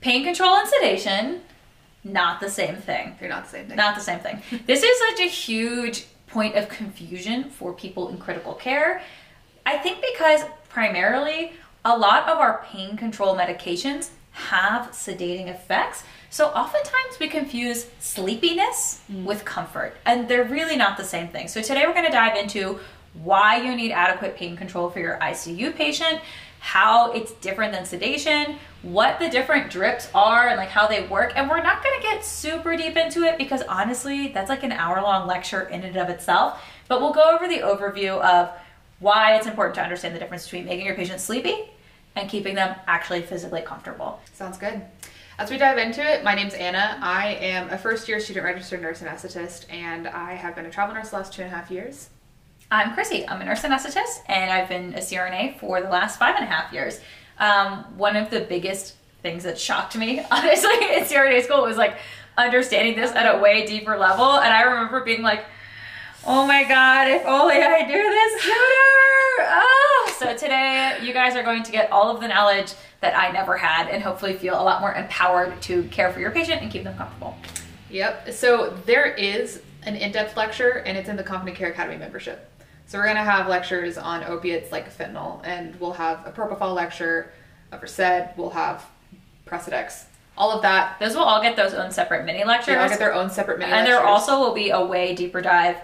Pain control and sedation, not the same thing. They're not the same thing. Not the same thing. this is such a huge point of confusion for people in critical care. I think because primarily a lot of our pain control medications have sedating effects. So oftentimes we confuse sleepiness mm. with comfort, and they're really not the same thing. So today we're going to dive into why you need adequate pain control for your ICU patient, how it's different than sedation, what the different drips are and like how they work. And we're not to get super deep into it because honestly, that's like an hour long lecture in and of itself. But we'll go over the overview of why it's important to understand the difference between making your patient sleepy and keeping them actually physically comfortable. Sounds good. As we dive into it, my name's Anna. I am a first year student registered nurse and anesthetist, and I have been a travel nurse the last two and a half years. I'm Chrissy. I'm a nurse anesthetist, and I've been a CRNA for the last five and a half years. Um, one of the biggest things that shocked me, honestly, in CRNA school was like understanding this at a way deeper level. And I remember being like, oh my God, if only I do this sooner. Oh. So today, you guys are going to get all of the knowledge that I never had and hopefully feel a lot more empowered to care for your patient and keep them comfortable. Yep. So there is an in-depth lecture, and it's in the Confident Care Academy membership. So we're gonna have lectures on opiates like fentanyl, and we'll have a propofol lecture, a Versed, we'll have Precedex, all of that. Those will all get those own separate mini lectures. They all get their own separate mini and lectures. there also will be a way deeper dive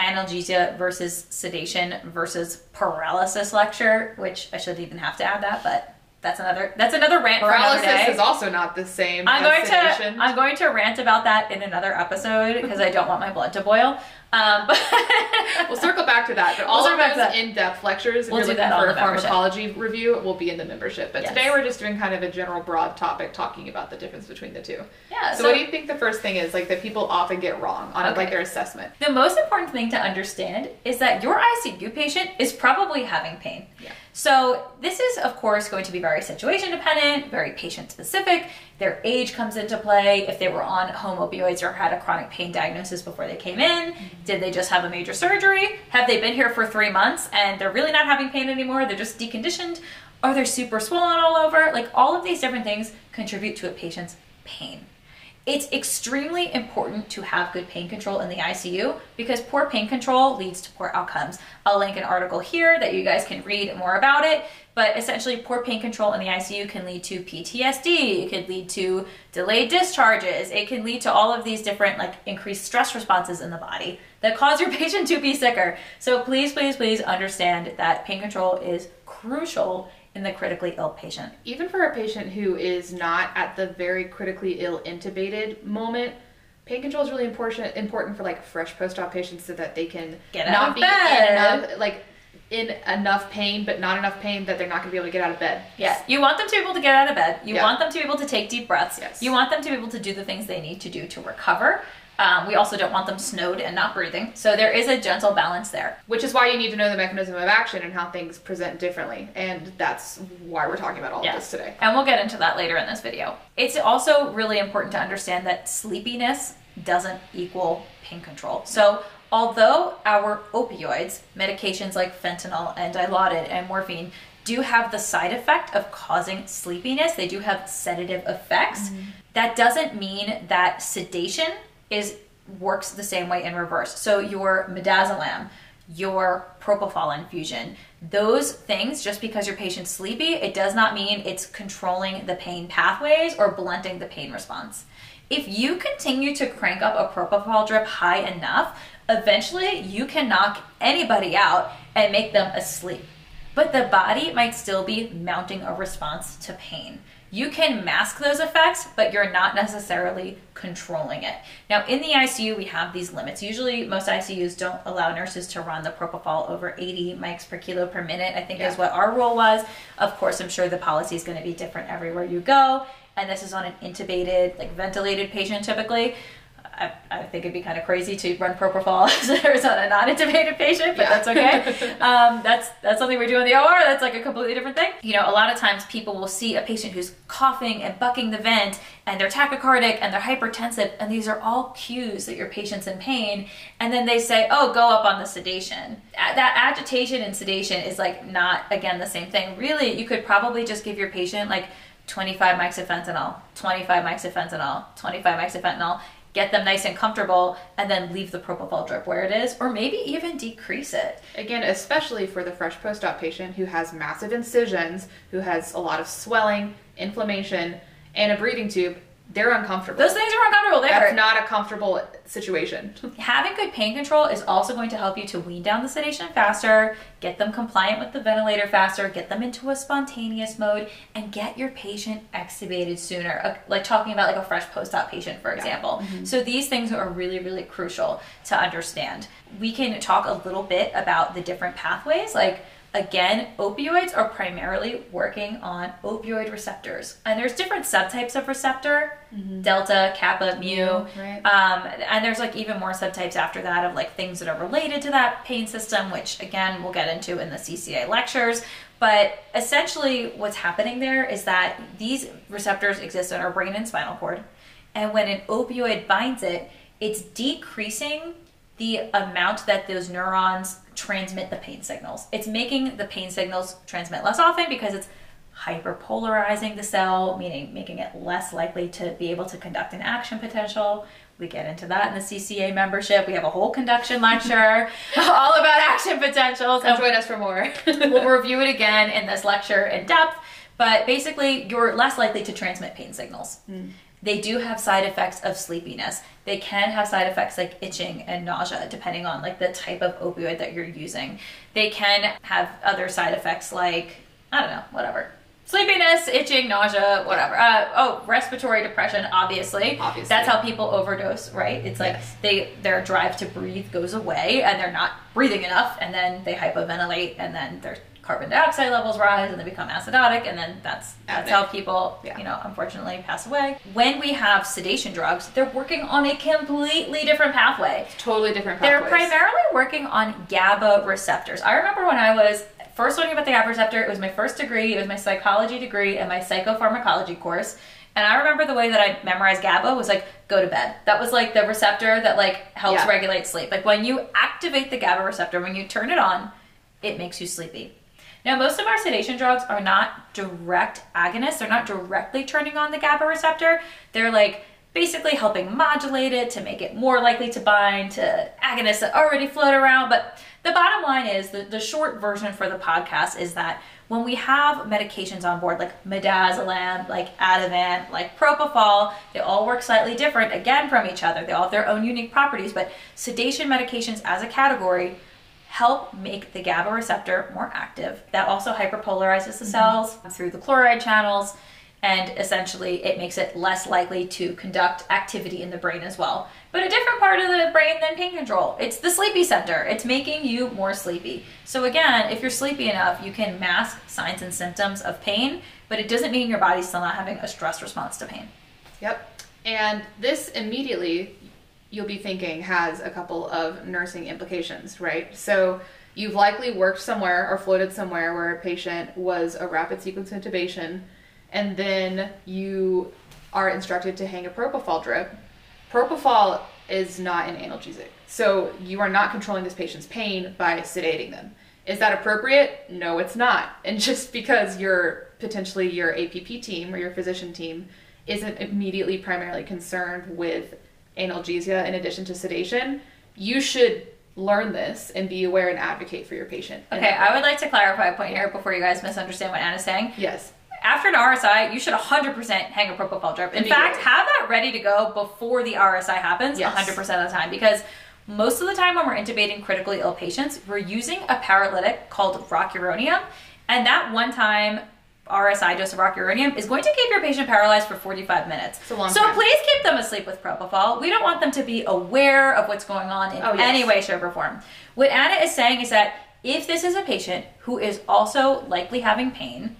analgesia versus sedation versus paralysis lecture, which I shouldn't even have to add that, but that's another that's another rant for another paralysis day. is also not the same. I'm as going sedation. to I'm going to rant about that in another episode because I don't want my blood to boil. Um, but We'll circle back to that, but all We'll of circle back to those in-depth lectures, if We'll you're looking for a the membership. pharmacology review, will be in the membership. But Yes. today we're just doing kind of a general broad topic, talking about the difference between the two. yeah, So, what do you think the first thing is, like that people often get wrong on Okay. like their assessment? The most important thing to understand is that your ICU patient is probably having pain. Yeah. So, this is, of course, going to be very situation dependent, very patient specific. Their age comes into play. If they were on home opioids or had a chronic pain diagnosis before they came in, mm-hmm. did they just have a major surgery? Have they been here for three months and they're really not having pain anymore? They're just deconditioned? Are they super swollen all over? Like, all of these different things contribute to a patient's pain. It's extremely important to have good pain control in the ICU because poor pain control leads to poor outcomes. I'll link an article here that you guys can read more about it. But essentially, poor pain control in the ICU can lead to PTSD. It could lead to delayed discharges. It can lead to all of these different, like, increased stress responses in the body that cause your patient to be sicker. So please, please, please understand that pain control is crucial in the critically ill patient. Even for a patient who is not at the very critically ill intubated moment, pain control is really important important for like fresh post-op patients so that they can Get out not of be bed. in enough like in enough pain but not enough pain that they're not going to be able to get out of bed. Yeah, you want them to be able to get out of bed. You Yeah. want them to be able to take deep breaths. Yes. You want them to be able to do the things they need to do to recover. Um, we also don't want them snowed and not breathing. So there is a gentle balance there. Which is why you need to know the mechanism of action and how things present differently. And that's why we're talking about all of this today. And we'll get into that later in this video. It's also really important to understand that sleepiness doesn't equal pain control. So, although our opioids, medications like fentanyl and dilaudid and morphine, do have the side effect of causing sleepiness, they do have sedative effects. That doesn't mean that sedation is works the same way in reverse. So your midazolam, your propofol infusion, those things, just because your patient's sleepy, it does not mean it's controlling the pain pathways or blunting the pain response. If you continue to crank up a propofol drip high enough, eventually you can knock anybody out and make them asleep. But the body might still be mounting a response to pain. You can mask those effects, but you're not necessarily controlling it. Now, in the ICU, we have these limits. Usually, most ICUs don't allow nurses to run the propofol over 80 mics per kilo per minute, I think Yeah. is what our rule was. Of course, I'm sure the policy is going to be different everywhere you go. And this is on an intubated, like ventilated patient typically. I, I think it'd be kind of crazy to run propofol as on a non-intubated patient, but Yeah. that's okay. um, that's that's something we do in the OR. That's like a completely different thing. You know, a lot of times people will see a patient who's coughing and bucking the vent, and they're tachycardic and they're hypertensive, and these are all cues that your patient's in pain. And then they say, "Oh, go up on the sedation." That agitation and sedation is like not again the same thing. Really, you could probably just give your patient like 25 mics of fentanyl, 25 mics of fentanyl, 25 mics of fentanyl, get them nice and comfortable, and then leave the propofol drip where it is, or maybe even decrease it. Again, especially for the fresh post-op patient who has massive incisions, who has a lot of swelling, inflammation, and a breathing tube, they're uncomfortable. Those things are uncomfortable. They That's hurt. not a comfortable situation. Having good pain control is also going to help you to wean down the sedation faster, get them compliant with the ventilator faster, get them into a spontaneous mode, and get your patient extubated sooner. Uh, Like talking about like a fresh post-op patient, for example. So these things are really, really crucial to understand. We can talk a little bit about the different pathways, like Again, opioids are primarily working on opioid receptors, and there's different subtypes of receptor: delta, kappa, mu. Right. Um, and there's like even more subtypes after that of like things that are related to that pain system, which again we'll get into in the CCA lectures. But essentially, what's happening there is that these receptors exist in our brain and spinal cord, and when an opioid binds it, it's decreasing the amount that those neurons transmit the pain signals. It's making the pain signals transmit less often because it's hyperpolarizing the cell, meaning making it less likely to be able to conduct an action potential. We get into that in the CCA membership. We have a whole conduction lecture all about action potentials. And join us for more. we'll review it again in this lecture in depth. But basically, you're less likely to transmit pain signals. Hmm. They do have side effects of sleepiness. They can have side effects like itching and nausea, depending on like the type of opioid that you're using. They can have other side effects like I don't know, whatever. Sleepiness, itching, nausea, whatever. Uh, oh, respiratory depression, obviously. Obviously. That's how people overdose, right? It's like Yes. they their drive to breathe goes away and they're not breathing enough and then they hypoventilate and then their carbon dioxide levels rise and they become acidotic and then that's that's how people Yeah. you know unfortunately pass away when we have sedation drugs they're working on a completely different pathway totally different pathway. they're primarily working on GABA receptors. I remember when I was first learning about the GABA receptor, it was my first degree, it was my psychology degree and my psychopharmacology course. And I remember the way that I memorized GABA was like go to bed. That was like the receptor that like helps Yeah. regulate sleep. Like when you activate the GABA receptor, when you turn it on, it makes you sleepy. Now, most of our sedation drugs are not direct agonists. They're not directly turning on the GABA receptor. They're like basically helping modulate it to make it more likely to bind to agonists that already float around. But the bottom line is the, the short version for the podcast is that when we have medications on board, like midazolam, like Ativan, like propofol, they all work slightly different again from each other. They all have their own unique properties, but sedation medications as a category help make the GABA receptor more active. That also hyperpolarizes the cells through the chloride channels, and essentially it makes it less likely to conduct activity in the brain as well. But a different part of the brain than pain control. It's the sleepy center. It's making you more sleepy. So again, if you're sleepy enough, you can mask signs and symptoms of pain, but it doesn't mean your body's still not having a stress response to pain. Yep. And this immediately, you'll be thinking, has a couple of nursing implications, right? So you've likely worked somewhere or floated somewhere where a patient was a rapid sequence intubation, and then you are instructed to hang a propofol drip. Propofol is not an analgesic. So you are not controlling this patient's pain by sedating them. Is that appropriate? No, it's not. And just because your potentially your APP team or your physician team isn't immediately primarily concerned with analgesia in addition to sedation, you should learn this and be aware and advocate for your patient. Okay, I would like to clarify a point here before you guys misunderstand what Anna's saying. Yes. after an RSI, you should 100% hang a propofol drip. In fact, have that ready to go before the RSI happens Yes. 100% of the time because most of the time when we're intubating critically ill patients, we're using a paralytic called rocuronium, and that one time RSI dose of rocuronium is going to keep your patient paralyzed for 45 minutes. It's a long so time. please keep them asleep with propofol. We don't want them to be aware of what's going on in Oh, yes. any way, shape, or form. What Anna is saying is that if this is a patient who is also likely having pain,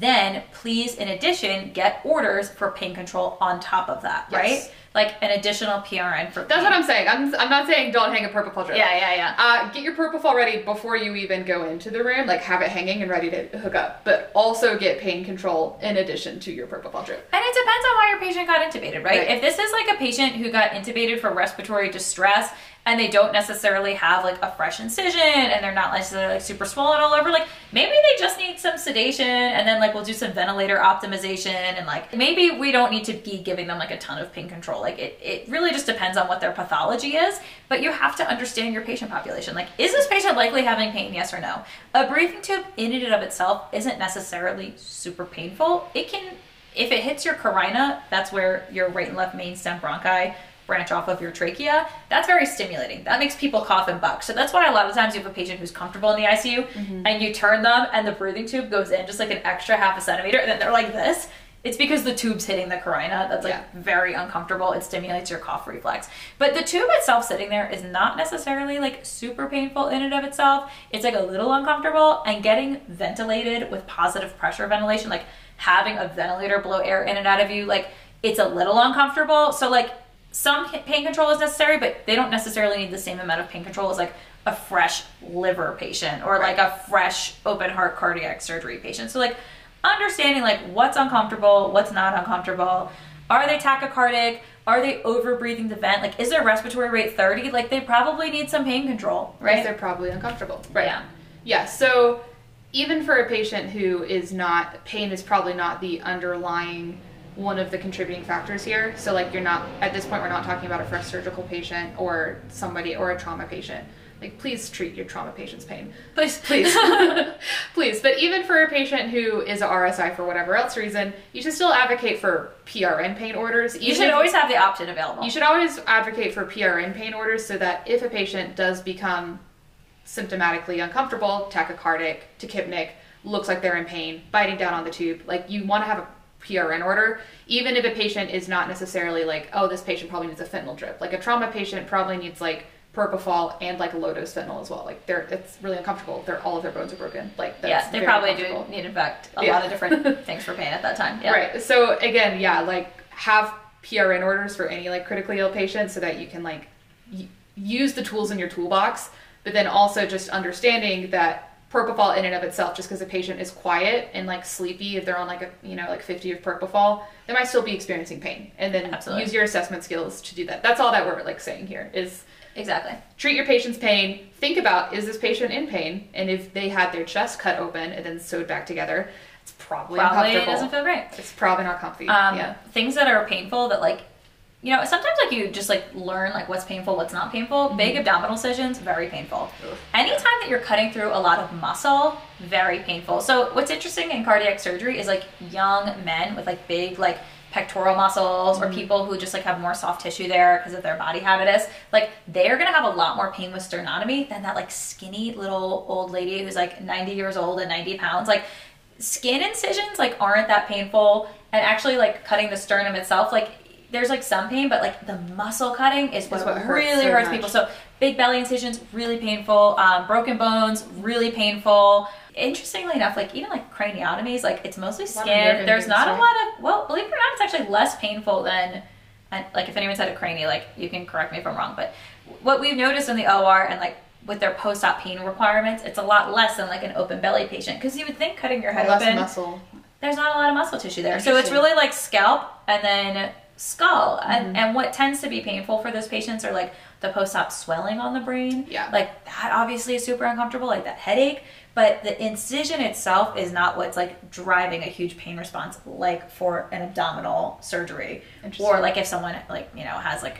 then please, in addition, get orders for pain control on top of that, Yes. right? Like an additional PRN for That's what I'm saying. I'm, I'm not saying don't hang a purple drip. Yeah, yeah, yeah. Uh, get your propofol ready before you even go into the room. Like have it hanging and ready to hook up. But also get pain control in addition to your propofol drip. And it depends on why your patient got intubated, right? Right. If this is like a patient who got intubated for respiratory distress and they don't necessarily have like a fresh incision and they're not necessarily like super swollen all over, like maybe they just need some sedation and then like we'll do some ventilator optimization and like maybe we don't need to be giving them like a ton of pain control. Like it, it really just depends on what their pathology is, but you have to understand your patient population. Like, is this patient likely having pain? Yes or no? A breathing tube in and of itself isn't necessarily super painful. It can, if it hits your carina, that's where your right and left main stem bronchi branch off of your trachea, that's very stimulating. That makes people cough and buck. So that's why a lot of times you have a patient who's comfortable in the ICU mm-hmm. and you turn them and the breathing tube goes in just like an extra half a centimeter and then they're like this. It's because the tube's hitting the carina. That's like yeah. very uncomfortable. It stimulates your cough reflex. But the tube itself sitting there is not necessarily like super painful in and of itself. It's like a little uncomfortable and getting ventilated with positive pressure ventilation, like having a ventilator blow air in and out of you, like it's a little uncomfortable. So like some pain control is necessary, but they don't necessarily need the same amount of pain control as like a fresh liver patient or right. like a fresh open heart cardiac surgery patient. So like understanding like what's uncomfortable, what's not uncomfortable. Are they tachycardic? Are they over breathing the vent? Like, is their respiratory rate 30? Like, they probably need some pain control, right? Yes, they're probably uncomfortable. Right. Yeah. Yeah. So, even for a patient who is not, pain is probably not the underlying one of the contributing factors here. So like you're not at this point we're not talking about a fresh surgical patient or somebody or a trauma patient. Like please treat your trauma patient's pain. Please, please. please. But even for a patient who is a RSI for whatever else reason, you should still advocate for PRN pain orders. You should always have the option available. You should always advocate for PRN pain orders so that if a patient does become symptomatically uncomfortable, tachycardic, tachypnic, looks like they're in pain, biting down on the tube, like you want to have a PRN order, even if a patient is not necessarily like, oh, this patient probably needs a fentanyl drip. Like a trauma patient probably needs like propofol and like a low dose fentanyl as well. Like they're it's really uncomfortable. They're all of their bones are broken. Like yeah, they probably do need in fact a yeah. lot of different things for pain at that time. Yeah. Right. So again, yeah, like have PRN orders for any like critically ill patients so that you can like y- use the tools in your toolbox, but then also just understanding that propofol in and of itself just because a patient is quiet and like sleepy if they're on like a you know like 50 of propofol they might still be experiencing pain and then Absolutely. use your assessment skills to do that that's all that we're like saying here is exactly treat your patient's pain think about is this patient in pain and if they had their chest cut open and then sewed back together it's probably probably doesn't feel great it's probably not comfy um, yeah things that are painful that like you know, sometimes like you just like learn like what's painful, what's not painful. Mm-hmm. Big abdominal incisions, very painful. Ugh. Anytime that you're cutting through a lot of muscle, very painful. So what's interesting in cardiac surgery is like young men with like big like pectoral muscles mm-hmm. or people who just like have more soft tissue there because of their body habitus, like they're gonna have a lot more pain with sternotomy than that like skinny little old lady who's like 90 years old and 90 pounds. Like skin incisions like aren't that painful and actually like cutting the sternum itself like there's like some pain, but like the muscle cutting is what, what hurts really so hurts much. people. So big belly incisions, really painful. Um, broken bones, really painful. Interestingly enough, like even like craniotomies, like it's mostly skin. There's not a lot of well, believe it or not, it's actually less painful than like if anyone's had a cranie, like you can correct me if I'm wrong, but what we've noticed in the OR and like with their post-op pain requirements, it's a lot less than like an open belly patient because you would think cutting your head less open, muscle. There's not a lot of muscle tissue there, so it's really like scalp and then skull. Mm-hmm. And, and what tends to be painful for those patients are like the post op swelling on the brain. Yeah. Like that obviously is super uncomfortable, like that headache. But the incision itself is not what's like driving a huge pain response, like for an abdominal surgery, or like if someone like you know has like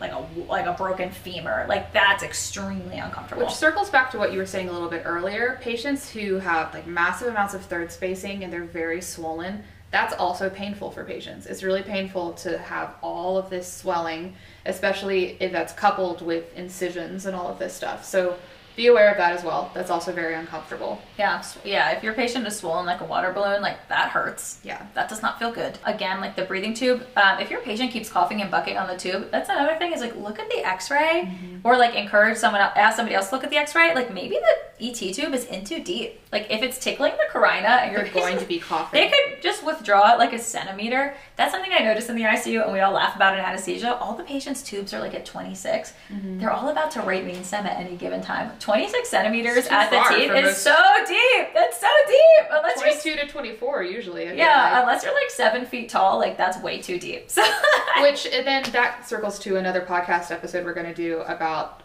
like a like a broken femur. Like that's extremely uncomfortable. Which circles back to what you were saying a little bit earlier. Patients who have like massive amounts of third spacing and they're very swollen that's also painful for patients. It's really painful to have all of this swelling, especially if that's coupled with incisions and all of this stuff. So be aware of that as well. That's also very uncomfortable. Yeah, yeah. If your patient is swollen like a water balloon, like that hurts. Yeah, that does not feel good. Again, like the breathing tube. Um, if your patient keeps coughing and bucking on the tube, that's another thing. Is like look at the X-ray, mm-hmm. or like encourage someone else, ask somebody else to look at the X-ray. Like maybe the ET tube is in too deep. Like if it's tickling the carina and you're going to be coughing, they could just withdraw it like a centimeter. That's something I noticed in the ICU, and we all laugh about in anesthesia. All the patients' tubes are like at 26. Mm-hmm. They're all about to right main stem at any given time. 26 centimeters at the teeth is so deep. That's so deep. Unless 22 to 24 usually. Yeah, yeah, unless you're like seven feet tall, like that's way too deep. So Which then that circles to another podcast episode we're going to do about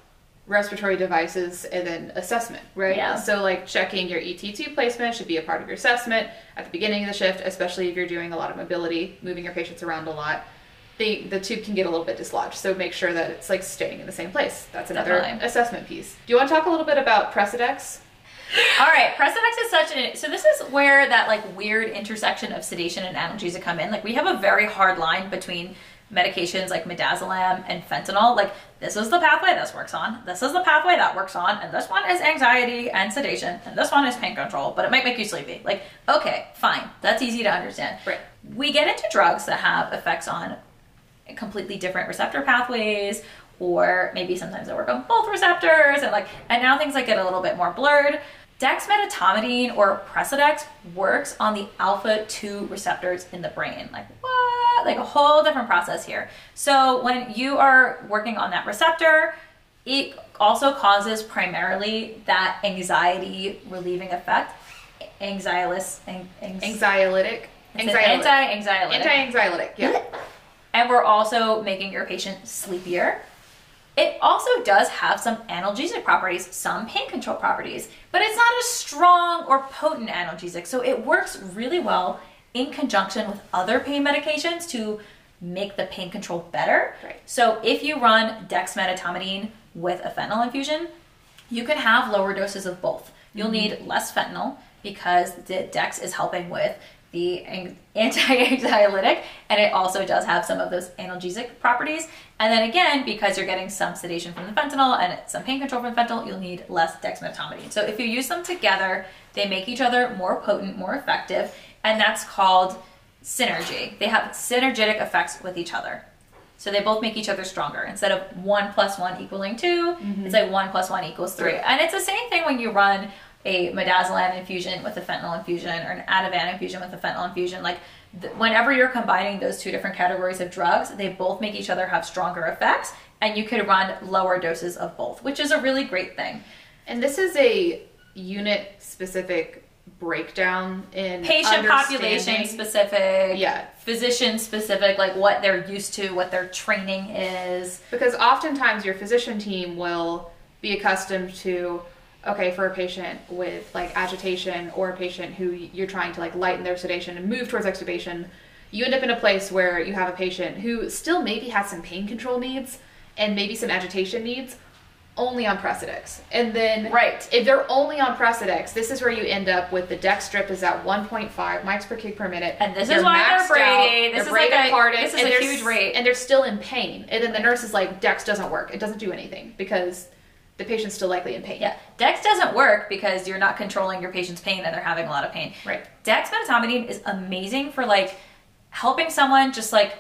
respiratory devices and then assessment, right? Yeah. So like checking your ET tube placement should be a part of your assessment at the beginning of the shift, especially if you're doing a lot of mobility, moving your patients around a lot. The, the tube can get a little bit dislodged, so make sure that it's like staying in the same place. That's another Definitely. assessment piece. Do you want to talk a little bit about Precedex? All right, Precedex is such an so this is where that like weird intersection of sedation and analgesia come in. Like we have a very hard line between medications like midazolam and fentanyl. Like this is the pathway this works on, this is the pathway that works on, and this one is anxiety and sedation, and this one is pain control, but it might make you sleepy. Like okay, fine, that's easy to understand. Right. We get into drugs that have effects on completely different receptor pathways or maybe sometimes they work on both receptors and like and now things like get a little bit more blurred dexmedetomidine or precedex works on the alpha 2 receptors in the brain like like a whole different process here so when you are working on that receptor it also causes primarily that anxiety relieving effect anxiolus an- anx- Anxiolytic. Anxiolytic. anti-anxiolytic Anti-anxiolytic. Yeah. and we're also making your patient sleepier. It also does have some analgesic properties, some pain control properties, but it's not a strong or potent analgesic. So it works really well in conjunction with other pain medications to make the pain control better. Right. So if you run dexmedetomidine with a fentanyl infusion, you can have lower doses of both. You'll mm-hmm. need less fentanyl because the dex is helping with the anti-anxiolytic and it also does have some of those analgesic properties. And then again, because you're getting some sedation from the fentanyl and some pain control from fentanyl, you'll need less dexmedetomidine. So if you use them together, they make each other more potent, more effective, and that's called synergy. They have synergetic effects with each other. So they both make each other stronger. Instead of one plus one equaling 2 mm-hmm. it's like one plus one equals three. And it's the same thing when you run a midazolam infusion with a fentanyl infusion or an ativan infusion with a fentanyl infusion. Like th- whenever you're combining those two different categories of drugs, they both make each other have stronger effects, and you could run lower doses of both, which is a really great thing. And this is a unit specific breakdown in Patient population specific, Yeah. physician specific, like what they're used to, what their training is. Because oftentimes your physician team will be accustomed to, okay, for a patient with like agitation or a patient who you're trying to like lighten their sedation and move towards extubation, you end up in a place where you have a patient who still maybe has some pain control needs and maybe some agitation needs only on Precedex. And then Right. if they're only on Precedex, this is where you end up with the dex strip is at 1.5 mics per kick per minute. And this They're is why they're brady. This they're is like a- this is a huge rate. And they're still in pain. And then the nurse is like, Dex doesn't work. It doesn't do anything because the patient's still likely in pain. Yeah, Dex doesn't work because you're not controlling your patient's pain and they're having a lot of pain. Right. Dex Dexmedetomidine is amazing for like helping someone just like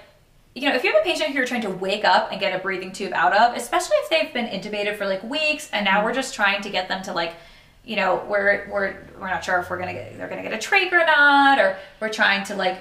you know, if you have a patient who you're trying to wake up and get a breathing tube out of, especially if they've been intubated for like weeks and now mm-hmm. we're just trying to get them to like you know, we're we're we're not sure if we're gonna get they're gonna get a trach or not, or we're trying to like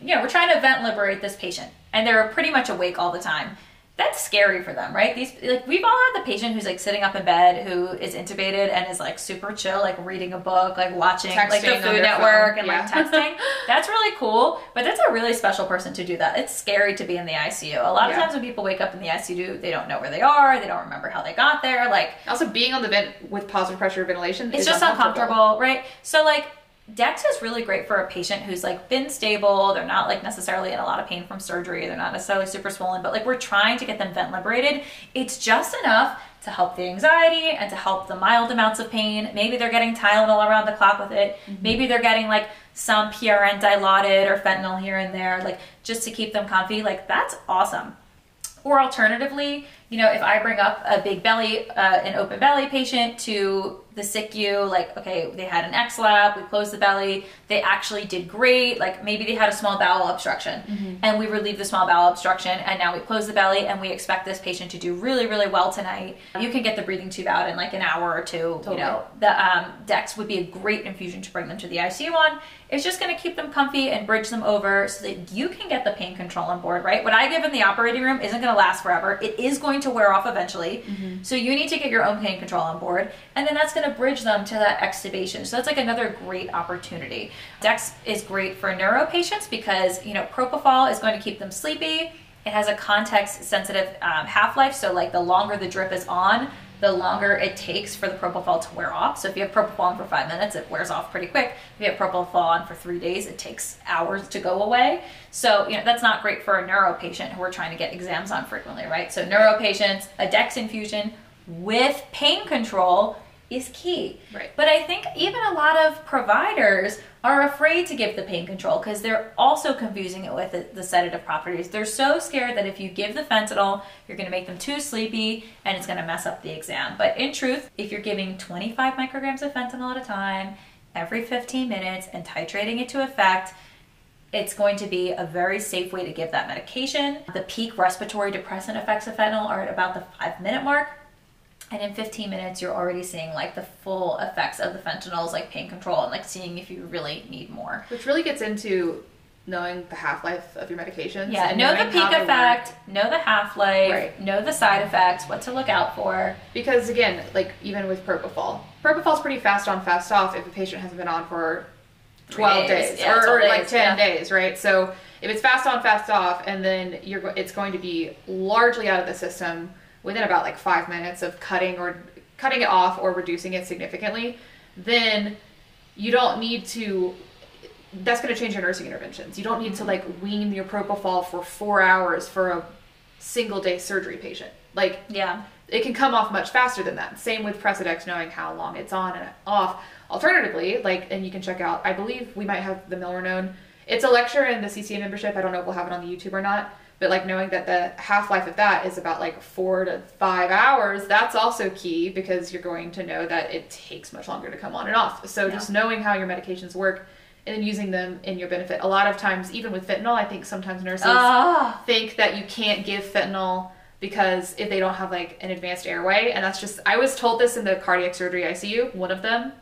you know, we're trying to vent liberate this patient and they're pretty much awake all the time. That's scary for them, right? These like we've all had the patient who's like sitting up in bed who is intubated and is like super chill, like reading a book, like watching like the Food Network phone, and like texting. That's really cool, but that's a really special person to do that. It's scary to be in the ICU. A lot of times when people wake up in the ICU, they don't know where they are, they don't remember how they got there. Like Also, being on the vent with positive pressure ventilation it's is just uncomfortable, right? So like Dex is really great for a patient who's like been stable. They're not like necessarily in a lot of pain from surgery. They're not necessarily super swollen, but like we're trying to get them vent liberated. It's just enough to help the anxiety and to help the mild amounts of pain. Maybe they're getting Tylenol around the clock with it. Mm-hmm. Maybe they're getting like some PRN dilaudid or fentanyl here and there, like just to keep them comfy. Like that's awesome. Or alternatively, you know, if I bring up a big belly, uh, an open belly patient to the SICU, like, okay, they had an ex-lap, we closed the belly, they actually did great, like maybe they had a small bowel obstruction, and we relieved the small bowel obstruction, and now we close the belly, and we expect this patient to do really, really well tonight. You can get the breathing tube out in like an hour or two, Totally. you know, the um, Dex would be a great infusion to bring them to the ICU on. It's just going to keep them comfy and bridge them over so that you can get the pain control on board, right? What I give in the operating room isn't going to last forever. It is going to wear off eventually. So you need to get your own pain control on board, and then that's going to bridge them to that extubation. So that's like another great opportunity. Dex is great for neuro patients because, you know, propofol is going to keep them sleepy It has a context sensitive um, half life. So, like the longer the drip is on, the longer it takes for the propofol to wear off. So, if you have propofol on for five minutes, it wears off pretty quick. If you have propofol on for three days, it takes hours to go away. So, you know, that's not great for a neuro patient who we're trying to get exams on frequently, right? So, neuro patients, a Dex infusion with pain control is key. Right. But I think even a lot of providers are afraid to give the pain control because they're also confusing it with the, the sedative properties. They're so scared that if you give the fentanyl, you're going to make them too sleepy and it's going to mess up the exam. But in truth, if you're giving 25 micrograms of fentanyl at a time every 15 minutes and titrating it to effect, it's going to be a very safe way to give that medication. The peak respiratory depressant effects of fentanyl are at about the five minute mark and in 15 minutes you're already seeing like the full effects of the fentanyls like pain control and like seeing if you really need more Which really gets into knowing the half life of your medications. yeah know the peak they work. effect know the half-life Right. know the side effects what to look out for Because again, like even with propofol, propofol's pretty fast on, fast off if a patient hasn't been on for 12 days. days, Yeah, or, 12 or like days, 10 yeah. days, right? So if it's fast on, fast off, and then you're it's going to be largely out of the system within about like five minutes of cutting or cutting it off or reducing it significantly, then you don't need to. That's going to change your nursing interventions. You don't need to like wean your propofol for four hours for a single day surgery patient. Like yeah it can come off much faster than that. Same with Precedex, knowing how long it's on and off. Alternatively, like, and you can check out, I believe we might have the Milrinone. It's a lecture in the CCA membership. I don't know if we'll have it on the YouTube or not. But like knowing that the half life of that is about like four to five hours, that's also key because you're going to know that it takes much longer to come on and off. So just knowing how your medications work and then using them in your benefit. A lot of times, even with fentanyl, I think sometimes nurses ah think that you can't give fentanyl because if they don't have like an advanced airway and that's just i was told this in the cardiac surgery icu one of them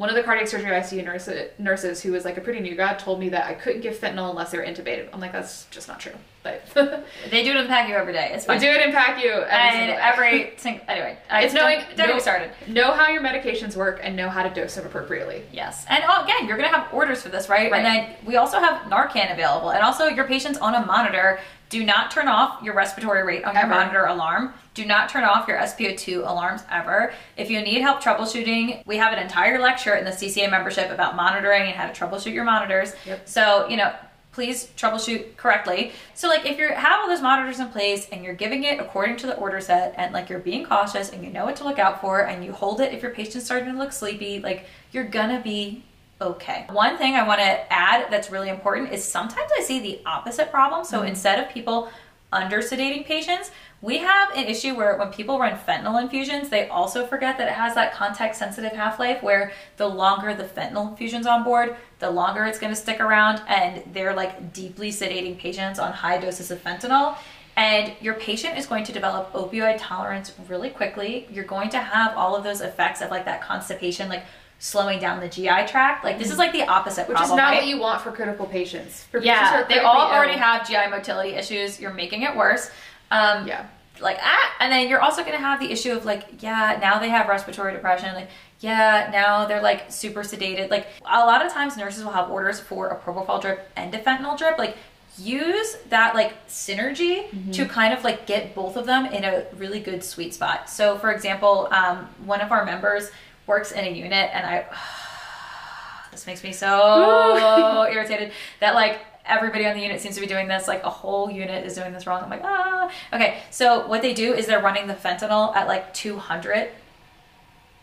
one of the cardiac surgery icu nurse, nurses who was like a pretty new grad told me that i couldn't give fentanyl unless they were intubated i'm like that's just not true but they do it in PACU every day it's we fine do it in PACU every and single day. every single anyway I, It's knowing- don't, know- started know how your medications work and know how to dose them appropriately Yes. And oh, again, you're going to have orders for this, right? Right. And then we also have Narcan available. And also, your patient's on a monitor. Do not turn off your respiratory rate on your monitor alarm. Do not turn off your SpO2 alarms ever. If you need help troubleshooting, we have an entire lecture in the CCA membership about monitoring and how to troubleshoot your monitors. Yep. So, you know, please troubleshoot correctly. So like if you have all those monitors in place and you're giving it according to the order set and like you're being cautious and you know what to look out for and you hold it if your patient's starting to look sleepy, like you're gonna be okay. One thing I want to add that's really important is sometimes I see the opposite problem. So mm-hmm. instead of people under sedating patients, we have an issue where when people run fentanyl infusions, they also forget that it has that context sensitive half life where the longer the fentanyl infusion's on board, the longer it's going to stick around. And they're like deeply sedating patients on high doses of fentanyl. And your patient is going to develop opioid tolerance really quickly. You're going to have all of those effects of like that constipation, like slowing down the GI tract. Like this is like the opposite which problem, is not right? what you want for critical patients for Yeah, are they all ill. already have GI motility issues. You're making it worse. Um, yeah Like ah, and then you're also gonna have the issue of like, yeah, now they have respiratory depression. Like, yeah, now they're like super sedated. Like a lot of times nurses will have orders for a propofol drip and a fentanyl drip. Like use that like synergy to kind of like get both of them in a really good sweet spot. So for example, um, one of our members works in a unit and I this makes me so irritated that like everybody on the unit seems to be doing this like a whole unit is doing this wrong. I'm like ah. Okay so what they do is they're running the fentanyl at like 200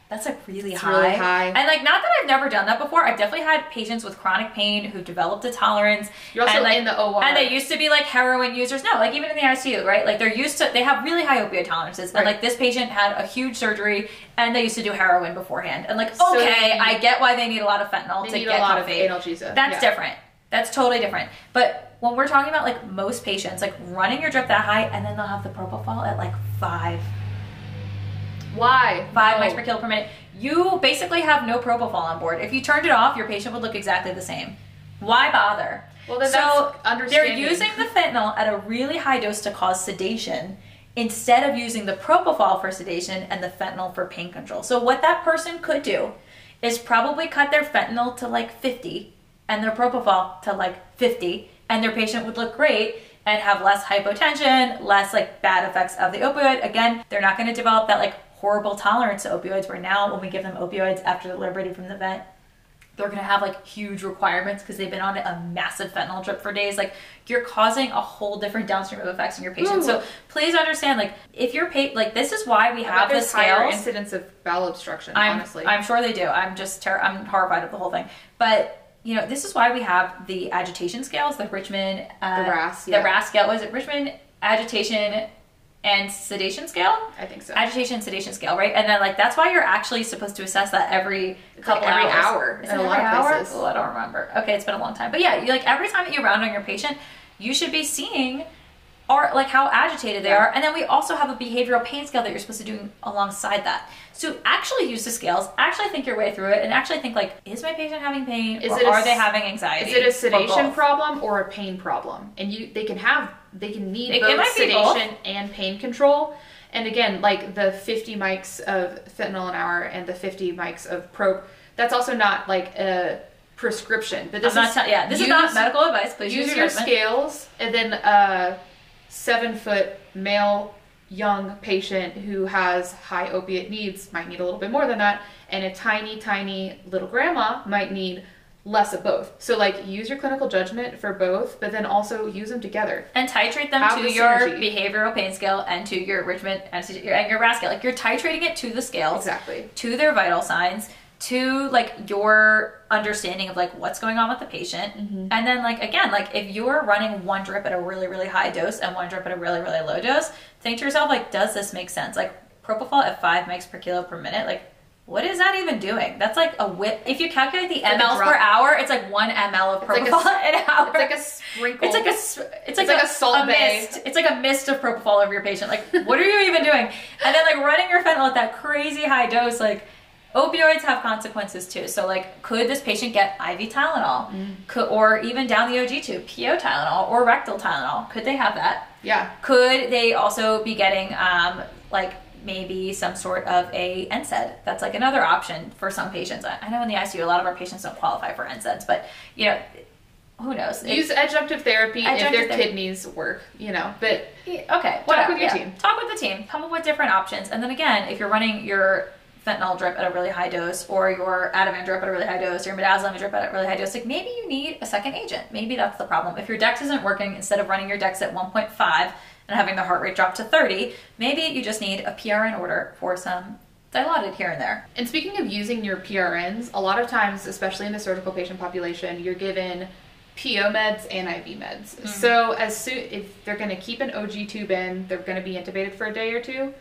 that's like really It's high. really high. and like not that i've never done that before i've definitely had patients with chronic pain who developed a tolerance You're also and, like, in the OR. and they used to be like heroin users no like even in the icu right like they're used to they have really high opioid tolerances and like this patient had a huge surgery and they used to do heroin beforehand and like So okay they- i get why they need a lot of fentanyl to need get a lot comfy. of analgesia That's yeah. different. That's totally different. But when we're talking about like most patients, like running your drip that high, and then they'll have the propofol at like five, why five No. mics per kilo per minute. You basically have no propofol on board. If you turned it off, your patient would look exactly the same. Why bother? Well, then so they're using the fentanyl at a really high dose to cause sedation instead of using the propofol for sedation and the fentanyl for pain control. So what that person could do is probably cut their fentanyl to like 50 and their propofol to like 50 and their patient would look great and have less hypotension, less like bad effects of the opioid. Again, they're not going to develop that like horrible tolerance to opioids where now when we give them opioids after they're liberated from the vent, they're gonna have like huge requirements because they've been on a massive fentanyl drip for days. Like you're causing a whole different downstream of effects in your patient. Ooh. So please understand, like if you're pa- like this is why we have the There's higher incidence of bowel obstruction. I'm, honestly, I'm sure they do. I'm just ter- I'm horrified of the whole thing. But you know, this is why we have the agitation scales, the Richmond, uh, The RASS, the. RASS scale. Was it Richmond agitation and sedation scale? I think so. Agitation sedation scale, right? And then like that's why you're actually supposed to assess that every It's couple like every hours. hour Is in it a lot of hour? places. Oh, I don't remember. Okay, it's been a long time. But yeah, you like every time that you round on your patient, you should be seeing are like how agitated they Yeah. are. And then we also have a behavioral pain scale that you're supposed to do alongside that. So actually use the scales, actually think your way through it, and actually think like, is my patient having pain Is or it a are they having anxiety? Is it a sedation problem or a pain problem? And you, they can have, they can need It- both be both. sedation and pain control. And again, like the 50 mics of fentanyl an hour and the 50 mics of prop, that's also not like a prescription. But I'm this not is yeah, this is not medical advice. Please use use your judgment. scales and then a seven foot male young patient who has high opiate needs might need a little bit more than that and a tiny tiny little grandma might need less of both so like use your clinical judgment for both but then also use them together and titrate them Have to the your synergy. behavioral pain scale and to your Richmond and your, and your RASS scale. Like you're titrating it to the scales, exactly to their vital signs, to like your understanding of like what's going on with the patient, Mm-hmm. and then like again, like if you're running one drip at a really really high dose and one drip at a really really low dose, think to yourself like, does this make sense? Like propofol at five mics per kilo per minute, like. What is that even doing? That's like a whip. If you calculate the like mLs per hour, it's like one ml of It's like a propofol an hour. it's like a sprinkle It's like a it's like, like a, a salt a bay. mist. It's like a mist of propofol over your patient. Like, what are you even doing? And then like running your fentanyl at that crazy high dose, like opioids have consequences too. So like, could this patient get IV Tylenol, could, or even down the OG tube, PO Tylenol or rectal Tylenol? Could they have that? yeah Could they also be getting um, like maybe some sort of a NSAID? That's like another option for some patients. I, know in the ICU a lot of our patients don't qualify for NSAIDs, but you know, who knows? Use adjunctive therapy if their therapy. kidneys work you know but Okay, whatever. with your yeah. team. Talk with the team. Come up with different options. And then again, if you're running your fentanyl drip at a really high dose, or your Ativan drip at a really high dose, or your midazolam drip at a really high dose, like maybe you need a second agent. Maybe that's the problem. If your dex isn't working, instead of running your dex at 1.5 and having the heart rate drop to 30, maybe you just need a PRN order for some dilaudid here and there. And speaking of using your PRNs, a lot of times, especially in the surgical patient population, you're given PO meds and IV meds. Mm-hmm. So as soon if they're going to keep an OG tube in, they're going to be intubated for a day or two.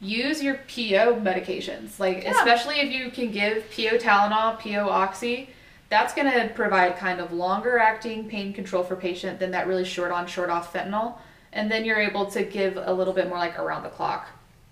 Use your PO medications, like Yeah. especially if you can give PO Tylenol, PO Oxy. That's going to provide kind of longer acting pain control for patient than that really short on, short off fentanyl. And then you're able to give a little bit more like around the clock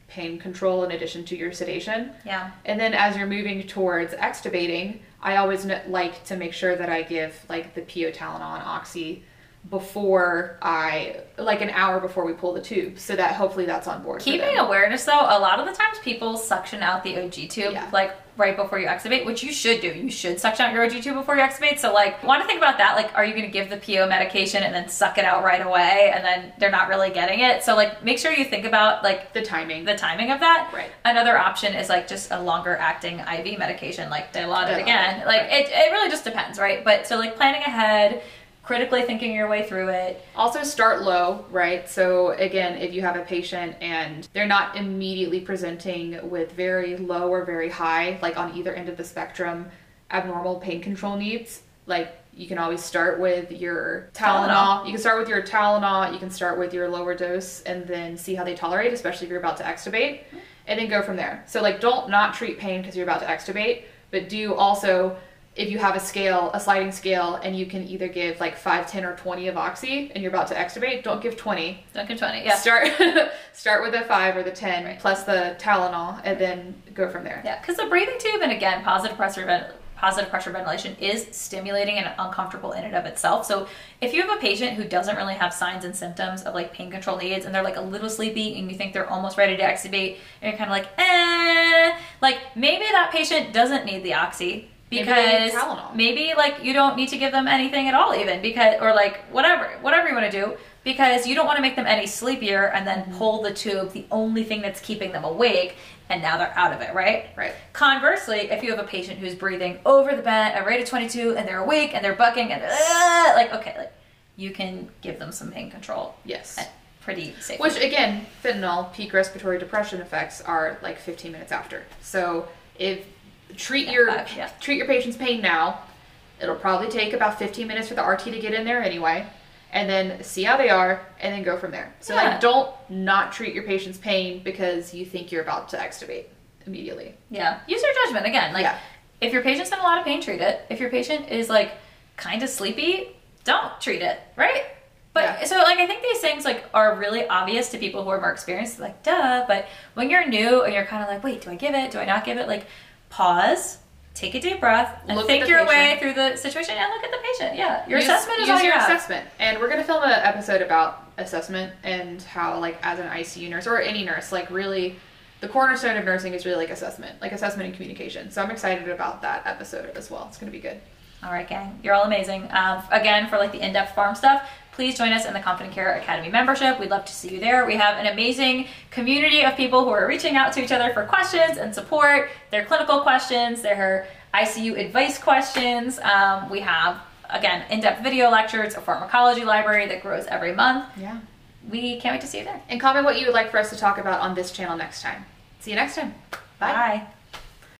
pain control in addition to your sedation. Yeah. And then as you're moving towards extubating, I always like to make sure that I give like the PO Tylenol and Oxy before I like an hour before we pull the tube, so that hopefully that's on board. Keeping awareness though, a lot of the times people suction out the OG tube Yeah. like right before you extubate, which you should do. You should suction out your OG tube before you extubate. So like, want to think about that. Like, are you going to give the PO medication and then suck it out right away, and then they're not really getting it? So like, make sure you think about like the timing. the timing of that. Right. Another option is like just a longer acting IV medication, like Dilaudid Dilaudid, again. Like right. it, it really just depends, right? But so like planning ahead, critically thinking your way through it. Also, start low, right? So, again, if you have a patient and they're not immediately presenting with very low or very high, like on either end of the spectrum, abnormal pain control needs, like you can always start with your Tylenol. Tylenol. You can start with your Tylenol, you can start with your lower dose and then see how they tolerate, especially if you're about to extubate, and then go from there. So, like, don't not treat pain because you're about to extubate, but do also if you have a scale, a sliding scale, and you can either give like 5, 10, or 20 of oxy and you're about to extubate, don't give 20. Don't give twenty, yeah. Start start with the 5 or the 10 Right. plus the Tylenol and then go from there. Yeah, because the breathing tube and again, positive pressure positive pressure ventilation is stimulating and uncomfortable in and of itself. So if you have a patient who doesn't really have signs and symptoms of like pain control needs and they're like a little sleepy and you think they're almost ready to extubate and you're kind of like, eh, like maybe that patient doesn't need the oxy. Maybe because Tylenol. maybe like you don't need to give them anything at all even because or like whatever whatever you want to do because you don't want to make them any sleepier and then Mm-hmm. pull the tube the only thing that's keeping them awake and now they're out of it right Right. conversely if you have a patient who's breathing over the vent at rate of 22 and they're awake and they're bucking and uh, like okay like you can give them some pain control Yes. pretty safe Which again, fentanyl peak respiratory depression effects are like 15 minutes after. So if treat your uh, yeah. treat your patient's pain now, it'll probably take about 15 minutes for the RT to get in there anyway, and then see how they are, and then go from there. So Yeah. like, don't not treat your patient's pain because you think you're about to extubate immediately. Yeah. Use your judgment again. Like Yeah. if your patient's in a lot of pain, treat it. If your patient is like kind of sleepy, don't treat it, right? But Yeah. so like I think these things like are really obvious to people who are more experienced, like duh. But when you're new and you're kind of like, wait, do I give it? Do I not give it? Like pause, take a deep breath, and Look think your way through the situation and look at the patient. Yeah. Your Use- assessment is use all you your have. and we're gonna film an episode about assessment and how, like, as an ICU nurse or any nurse, like, really, the cornerstone of nursing is really like assessment, like assessment and communication. So I'm excited about that episode as well. It's gonna be good. All right, gang. You're all amazing. Um, again, for like the in-depth pharm stuff, please join us in the Confident Care Academy membership. We'd love to see you there. We have an amazing community of people who are reaching out to each other for questions and support. Their clinical questions, their ICU advice questions. Um, we have again in-depth video lectures, a pharmacology library that grows every month. Yeah. We can't wait to see you there. And comment what you would like for us to talk about on this channel next time. See you next time. Bye. Bye.